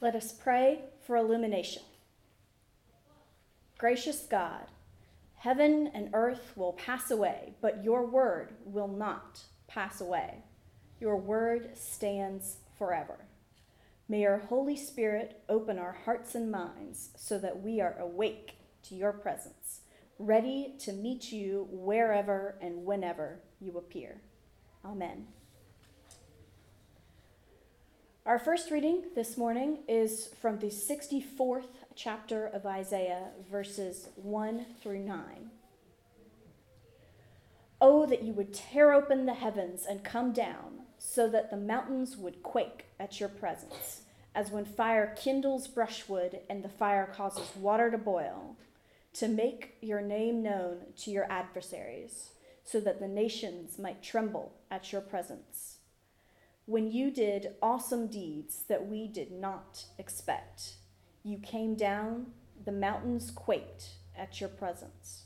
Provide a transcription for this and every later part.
Let us pray for illumination. Gracious God, heaven and earth will pass away, but your word will not pass away. Your word stands forever. May your Holy Spirit open our hearts and minds so that we are awake to your presence, ready to meet you wherever and whenever you appear. Amen. Our first reading this morning is from the 64th chapter of Isaiah, verses 1 through 9. Oh, that you would tear open the heavens and come down, so that the mountains would quake at your presence, as when fire kindles brushwood and the fire causes water to boil, to make your name known to your adversaries, so that the nations might tremble at your presence. When you did awesome deeds that we did not expect, you came down, the mountains quaked at your presence.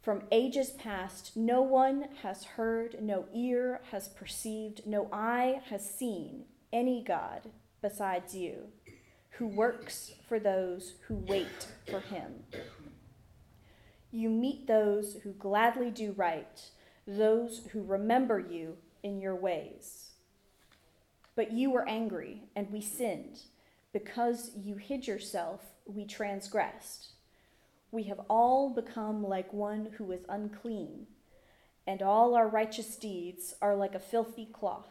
From ages past, no one has heard, no ear has perceived, no eye has seen any God besides you, who works for those who wait for him. You meet those who gladly do right, those who remember you in your ways. But you were angry, and we sinned. Because you hid yourself, we transgressed. We have all become like one who is unclean, and all our righteous deeds are like a filthy cloth.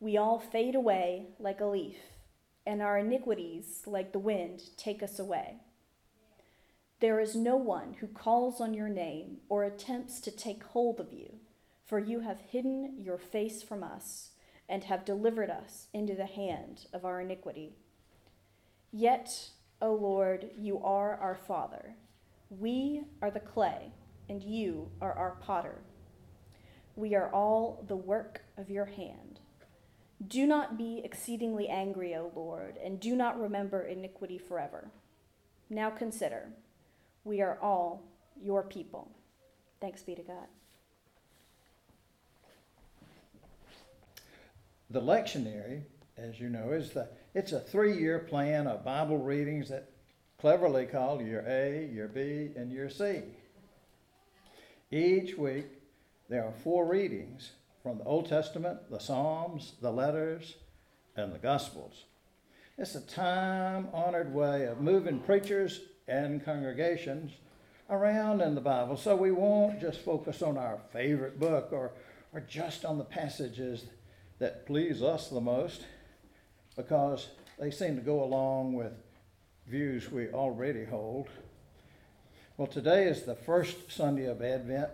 We all fade away like a leaf, and our iniquities, like the wind, take us away. There is no one who calls on your name or attempts to take hold of you, for you have hidden your face from us and have delivered us into the hand of our iniquity. Yet, O Lord, you are our Father. We are the clay, and you are our potter. We are all the work of your hand. Do not be exceedingly angry, O Lord, and do not remember iniquity forever. Now consider, we are all your people. Thanks be to God. The lectionary, as you know, is the it's a three-year plan of Bible readings that cleverly called your A, your B, and your C. Each week, there are four readings from the Old Testament, the Psalms, the letters, and the Gospels. It's a time honored way of moving preachers and congregations around in the Bible so we won't just focus on our favorite book or, or just on the passages that please us the most because they seem to go along with views we already hold. Well, today is the first Sunday of Advent,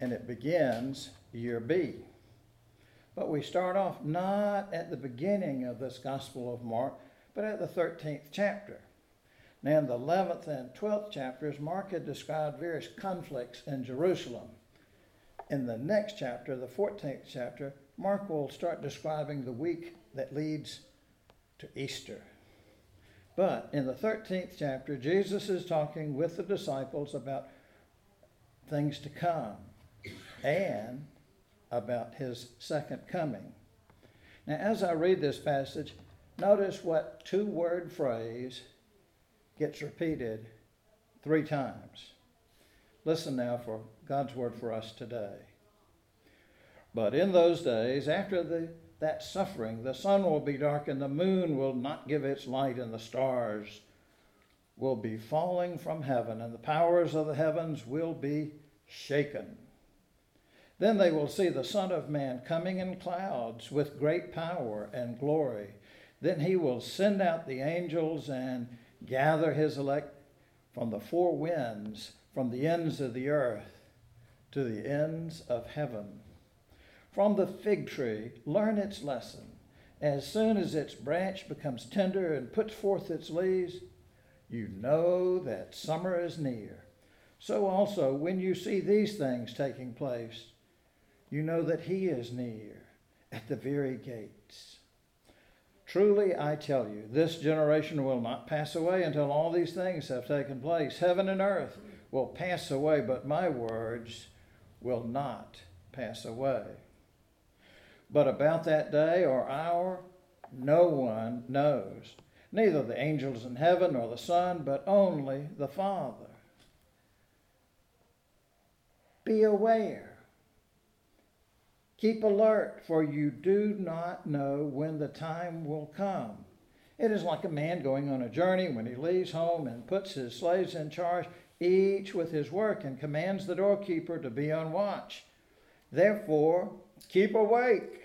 and it begins year B. But we start off not at the beginning of this Gospel of Mark, but at the 13th chapter. Now, in the 11th and 12th chapters, Mark had described various conflicts in Jerusalem. In the next chapter, the 14th chapter, Mark will start describing the week that leads to Easter. But in the 13th chapter, Jesus is talking with the disciples about things to come and about his second coming. Now, as I read this passage, notice what two word phrase gets repeated three times. Listen now for God's word for us today. But in those days, after the that suffering. The sun will be darkened, the moon will not give its light, and the stars will be falling from heaven, and the powers of the heavens will be shaken. Then they will see the Son of Man coming in clouds with great power and glory. Then he will send out the angels and gather his elect from the four winds, from the ends of the earth to the ends of heaven. From the fig tree, learn its lesson. As soon as its branch becomes tender and puts forth its leaves, you know that summer is near. So also, when you see these things taking place, you know that He is near at the very gates. Truly, I tell you, this generation will not pass away until all these things have taken place. Heaven and earth will pass away, but my words will not pass away. But about that day or hour, no one knows, neither the angels in heaven nor the Son, but only the Father. Be aware. Keep alert, for you do not know when the time will come. It is like a man going on a journey when he leaves home and puts his slaves in charge, each with his work, and commands the doorkeeper to be on watch. Therefore, keep awake,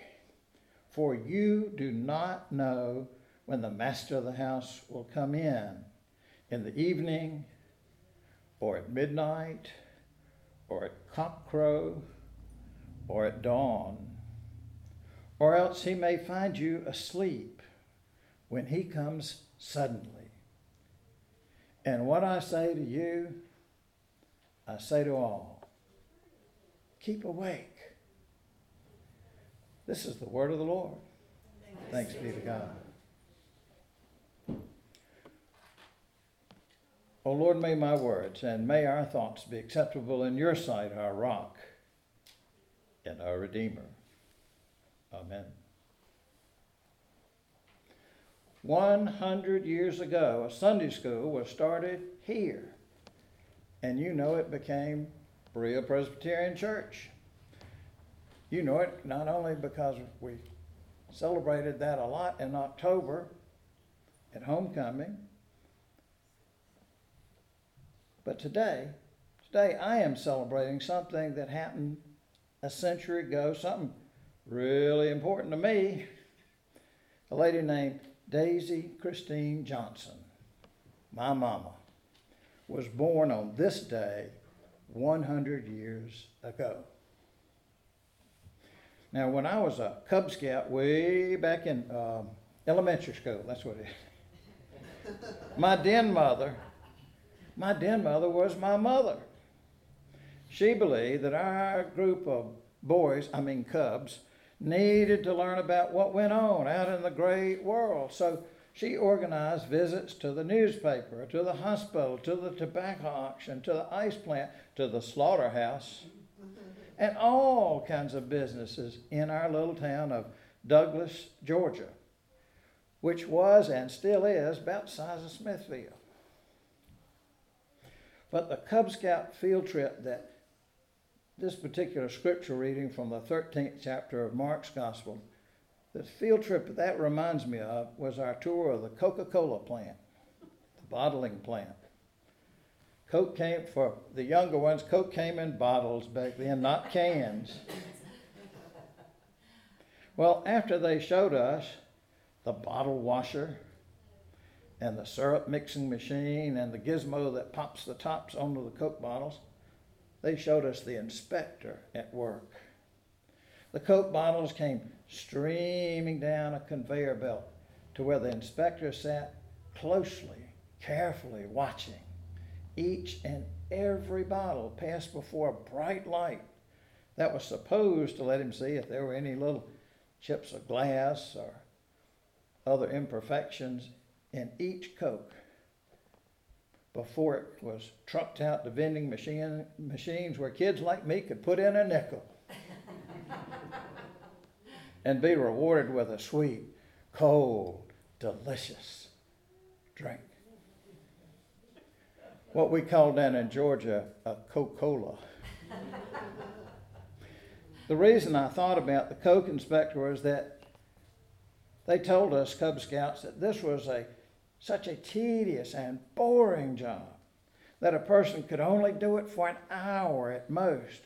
for you do not know when the master of the house will come in in the evening, or at midnight, or at cockcrow, or at dawn, or else he may find you asleep when he comes suddenly. And what I say to you, I say to all keep awake. This is the word of the Lord. Thanks be to God. O Lord, may my words and may our thoughts be acceptable in your sight, our rock and our Redeemer. Amen. 100 years ago, a Sunday school was started here. And you know it became Berea Presbyterian Church. You know it not only because we celebrated that a lot in October at homecoming, but today, today I am celebrating something that happened a century ago, something really important to me. A lady named Daisy Christine Johnson, my mama, was born on this day 100 years ago. Now, when I was a Cub Scout way back in um, elementary school, that's what it is. my den mother, my den mother was my mother. She believed that our group of boys, I mean cubs, needed to learn about what went on out in the great world. So she organized visits to the newspaper, to the hospital, to the tobacco auction, to the ice plant, to the slaughterhouse, and all kinds of businesses in our little town of Douglas, Georgia, which was and still is about the size of Smithville. But the Cub Scout field trip that this particular scripture reading from the 13th chapter of Mark's Gospel, the field trip that reminds me of was our tour of the Coca Cola plant, the bottling plant. Coke came, for the younger ones, Coke came in bottles back then, not cans. Well, after they showed us the bottle washer and the syrup mixing machine and the gizmo that pops the tops onto the Coke bottles, they showed us the inspector at work. The Coke bottles came streaming down a conveyor belt to where the inspector sat closely, carefully watching. Each and every bottle passed before a bright light that was supposed to let him see if there were any little chips of glass or other imperfections in each Coke before it was trucked out to vending machine, machines where kids like me could put in a nickel and be rewarded with a sweet, cold, delicious drink. What we call down in Georgia a Coca Cola. the reason I thought about the Coke inspector was that they told us Cub Scouts that this was a such a tedious and boring job that a person could only do it for an hour at most.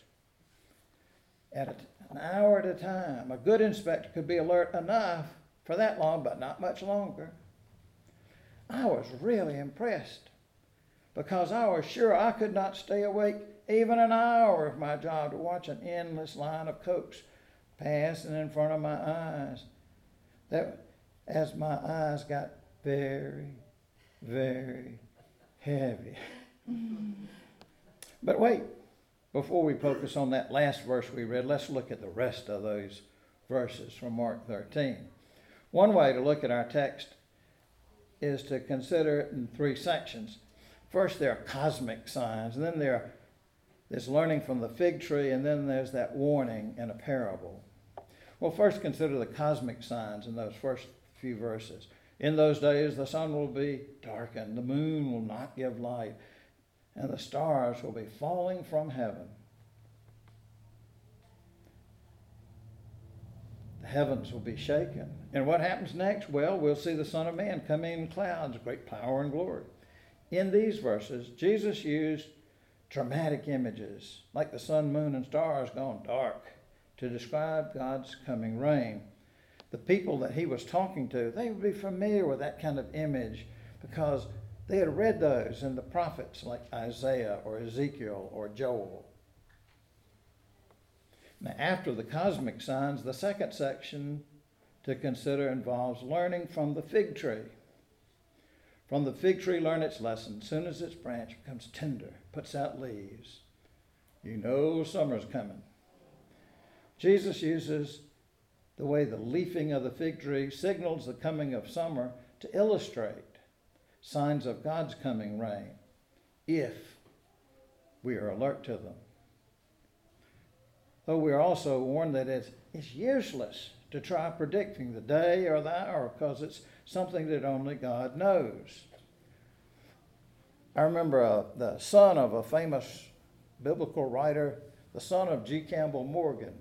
At an hour at a time. A good inspector could be alert enough for that long, but not much longer. I was really impressed because I was sure I could not stay awake even an hour of my job to watch an endless line of cokes passing in front of my eyes. That as my eyes got very, very heavy. but wait, before we focus on that last verse we read, let's look at the rest of those verses from Mark 13. One way to look at our text is to consider it in three sections. First, there are cosmic signs, and then there there's learning from the fig tree, and then there's that warning in a parable. Well, first consider the cosmic signs in those first few verses. In those days, the sun will be darkened, the moon will not give light, and the stars will be falling from heaven. The heavens will be shaken. And what happens next? Well, we'll see the Son of Man coming in clouds, great power and glory. In these verses, Jesus used dramatic images like the sun, moon, and stars gone dark to describe God's coming reign. The people that he was talking to, they would be familiar with that kind of image because they had read those in the prophets like Isaiah or Ezekiel or Joel. Now, after the cosmic signs, the second section to consider involves learning from the fig tree. From the fig tree, learn its lesson. Soon as its branch becomes tender, puts out leaves, you know summer's coming. Jesus uses the way the leafing of the fig tree signals the coming of summer to illustrate signs of God's coming reign if we are alert to them. Though we are also warned that it's, it's useless to try predicting the day or the hour because it's something that only God knows. I remember uh, the son of a famous biblical writer, the son of G. Campbell Morgan,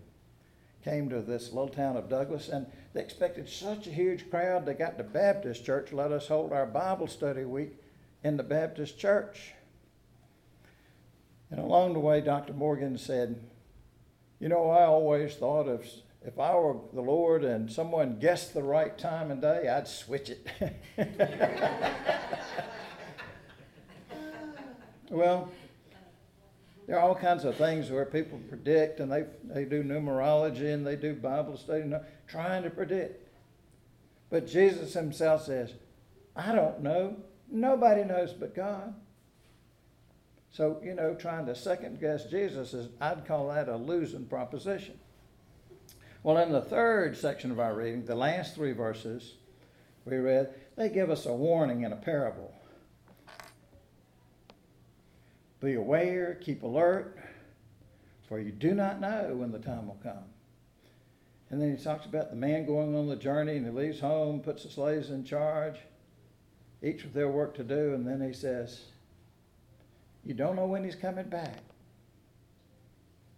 came to this little town of Douglas, and they expected such a huge crowd. They got the Baptist church, let us hold our Bible study week in the Baptist church. And along the way, Dr. Morgan said, You know, I always thought if if I were the Lord and someone guessed the right time and day, I'd switch it. well, there are all kinds of things where people predict and they, they do numerology and they do Bible study, trying to predict. But Jesus himself says, I don't know. Nobody knows but God. So, you know, trying to second guess Jesus is, I'd call that a losing proposition. Well, in the third section of our reading, the last three verses we read, they give us a warning in a parable. Be aware, keep alert, for you do not know when the time will come. And then he talks about the man going on the journey and he leaves home, puts the slaves in charge, each with their work to do, and then he says, You don't know when he's coming back.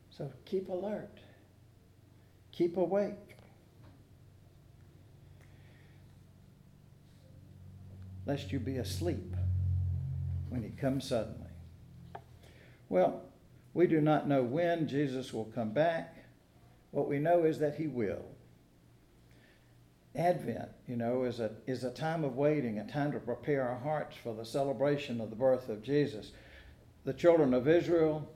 So keep alert. Keep awake. Lest you be asleep when he comes suddenly. Well, we do not know when Jesus will come back. What we know is that he will. Advent, you know, is a, is a time of waiting, a time to prepare our hearts for the celebration of the birth of Jesus. The children of Israel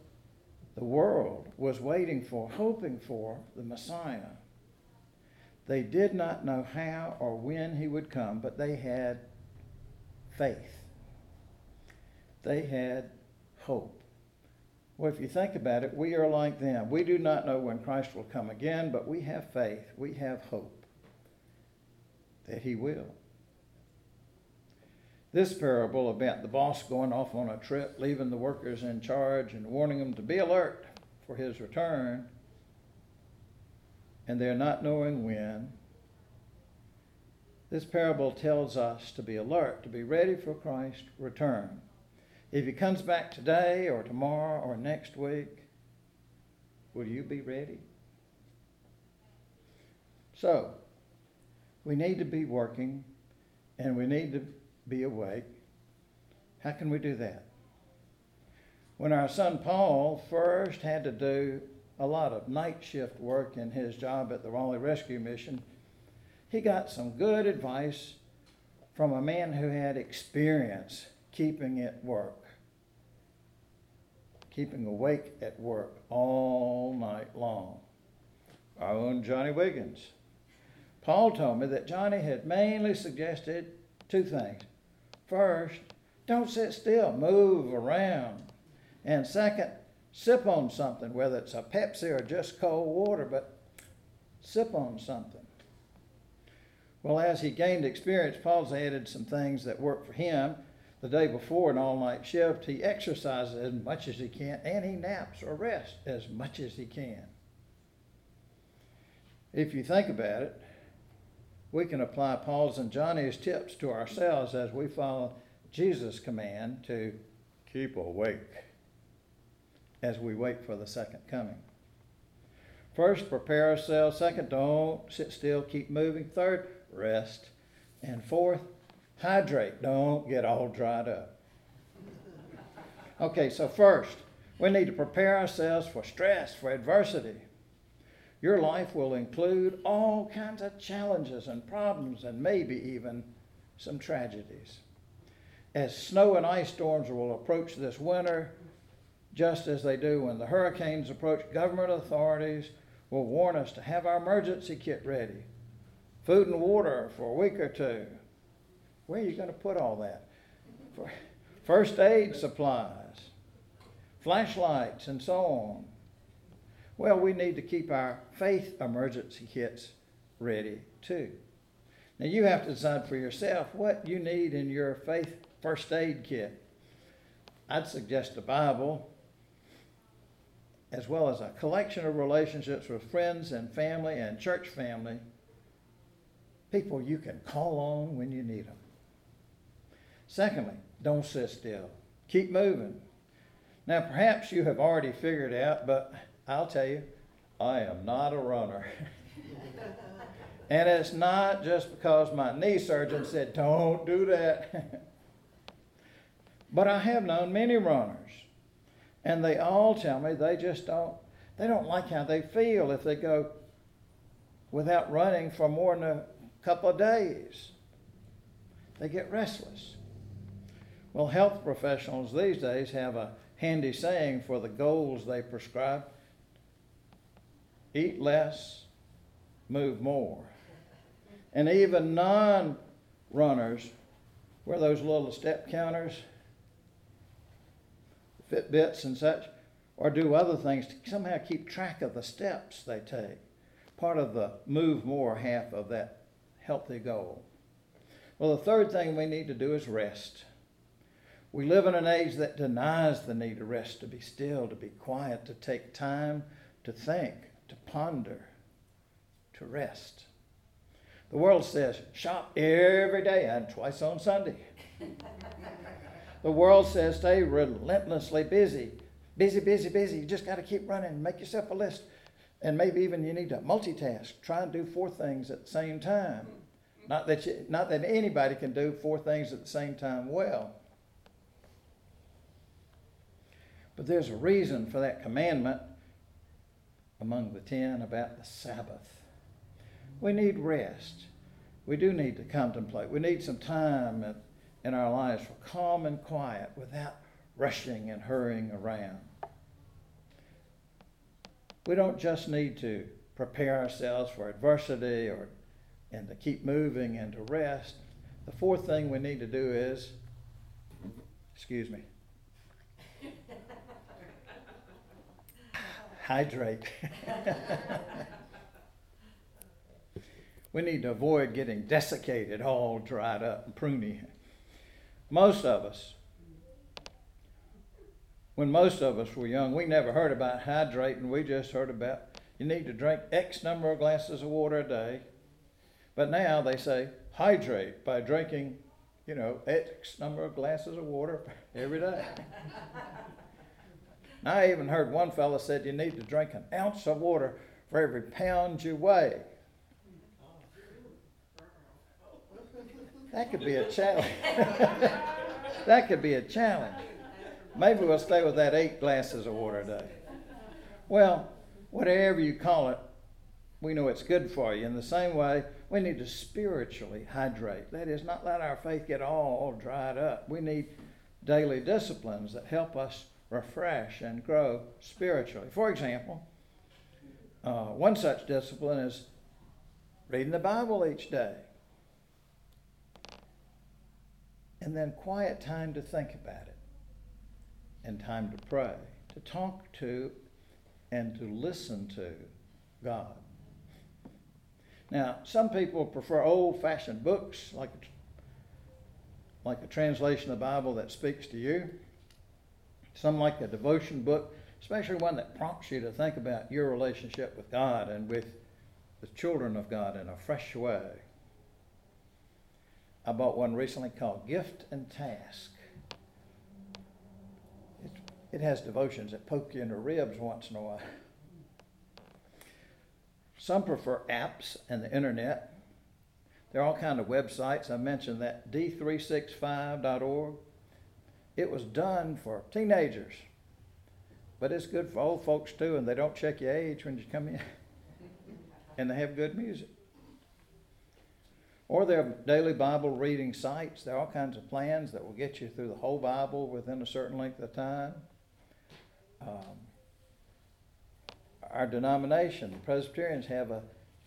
the world was waiting for, hoping for the Messiah. They did not know how or when he would come, but they had faith. They had hope. Well, if you think about it, we are like them. We do not know when Christ will come again, but we have faith. We have hope that he will. This parable about the boss going off on a trip, leaving the workers in charge, and warning them to be alert for his return, and they're not knowing when. This parable tells us to be alert, to be ready for Christ's return. If he comes back today or tomorrow or next week, will you be ready? So, we need to be working and we need to be awake. How can we do that? When our son Paul first had to do a lot of night shift work in his job at the Raleigh Rescue Mission, he got some good advice from a man who had experience keeping at work, keeping awake at work all night long. Our own Johnny Wiggins. Paul told me that Johnny had mainly suggested two things First, don't sit still, move around. And second, sip on something, whether it's a Pepsi or just cold water, but sip on something. Well, as he gained experience, Paul's added some things that worked for him. The day before an all night shift, he exercises as much as he can and he naps or rests as much as he can. If you think about it, we can apply Paul's and Johnny's tips to ourselves as we follow Jesus' command to keep awake as we wait for the second coming. First, prepare ourselves. Second, don't sit still, keep moving. Third, rest. And fourth, hydrate. Don't get all dried up. Okay, so first, we need to prepare ourselves for stress, for adversity. Your life will include all kinds of challenges and problems and maybe even some tragedies. As snow and ice storms will approach this winter, just as they do when the hurricanes approach, government authorities will warn us to have our emergency kit ready. Food and water for a week or two. Where are you going to put all that? First aid supplies, flashlights, and so on. Well, we need to keep our faith emergency kits ready too. Now, you have to decide for yourself what you need in your faith first aid kit. I'd suggest a Bible, as well as a collection of relationships with friends and family and church family, people you can call on when you need them. Secondly, don't sit still. Keep moving. Now, perhaps you have already figured out, but I'll tell you, I am not a runner. and it's not just because my knee surgeon said, don't do that. but I have known many runners, and they all tell me they just don't, they don't like how they feel if they go without running for more than a couple of days. They get restless. Well, health professionals these days have a handy saying for the goals they prescribe eat less, move more. And even non runners wear those little step counters, Fitbits and such, or do other things to somehow keep track of the steps they take. Part of the move more half of that healthy goal. Well, the third thing we need to do is rest. We live in an age that denies the need to rest, to be still, to be quiet, to take time to think, to ponder, to rest. The world says shop every day and twice on Sunday. the world says stay relentlessly busy. Busy, busy, busy. You just got to keep running. Make yourself a list. And maybe even you need to multitask. Try and do four things at the same time. Not that, you, not that anybody can do four things at the same time well. But there's a reason for that commandment among the ten about the Sabbath. We need rest. We do need to contemplate. We need some time in our lives for calm and quiet without rushing and hurrying around. We don't just need to prepare ourselves for adversity or and to keep moving and to rest. The fourth thing we need to do is, excuse me, hydrate. we need to avoid getting desiccated, all dried up and pruny. Most of us, when most of us were young, we never heard about hydrating. We just heard about you need to drink X number of glasses of water a day. But now they say hydrate by drinking, you know, X number of glasses of water every day. I even heard one fellow said you need to drink an ounce of water for every pound you weigh. That could be a challenge. that could be a challenge. Maybe we'll stay with that eight glasses of water a day. Well, whatever you call it, we know it's good for you. In the same way, we need to spiritually hydrate. That is, not let our faith get all, all dried up. We need daily disciplines that help us refresh and grow spiritually. For example, uh, one such discipline is reading the Bible each day. And then quiet time to think about it, and time to pray, to talk to, and to listen to God. Now, some people prefer old fashioned books like, like a translation of the Bible that speaks to you. Some like a devotion book, especially one that prompts you to think about your relationship with God and with the children of God in a fresh way. I bought one recently called Gift and Task. It, it has devotions that poke you in the ribs once in a while. Some prefer apps and the internet. There are all kinds of websites. I mentioned that d365.org. It was done for teenagers, but it's good for old folks too, and they don't check your age when you come in. and they have good music. Or there are daily Bible reading sites. There are all kinds of plans that will get you through the whole Bible within a certain length of time. Um, our denomination, the Presbyterians, have a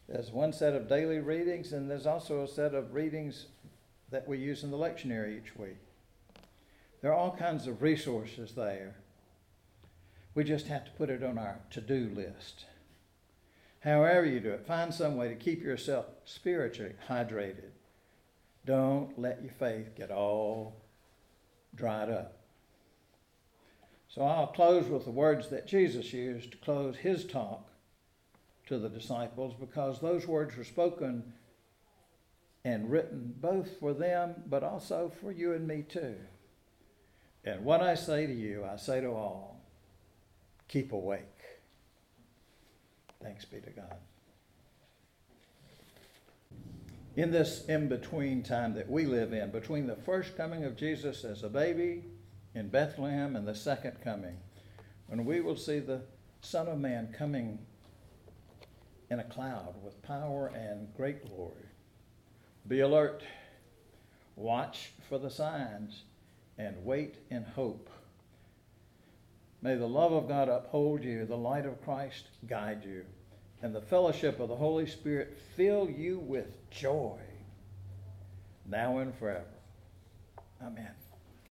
there's one set of daily readings, and there's also a set of readings that we use in the lectionary each week. There are all kinds of resources there. We just have to put it on our to do list. However, you do it, find some way to keep yourself spiritually hydrated. Don't let your faith get all dried up. So I'll close with the words that Jesus used to close his talk to the disciples because those words were spoken and written both for them but also for you and me too. And what I say to you, I say to all keep awake. Thanks be to God. In this in between time that we live in, between the first coming of Jesus as a baby in Bethlehem and the second coming, when we will see the Son of Man coming in a cloud with power and great glory. Be alert, watch for the signs, and wait in hope. May the love of God uphold you, the light of Christ guide you, and the fellowship of the Holy Spirit fill you with joy now and forever. Amen.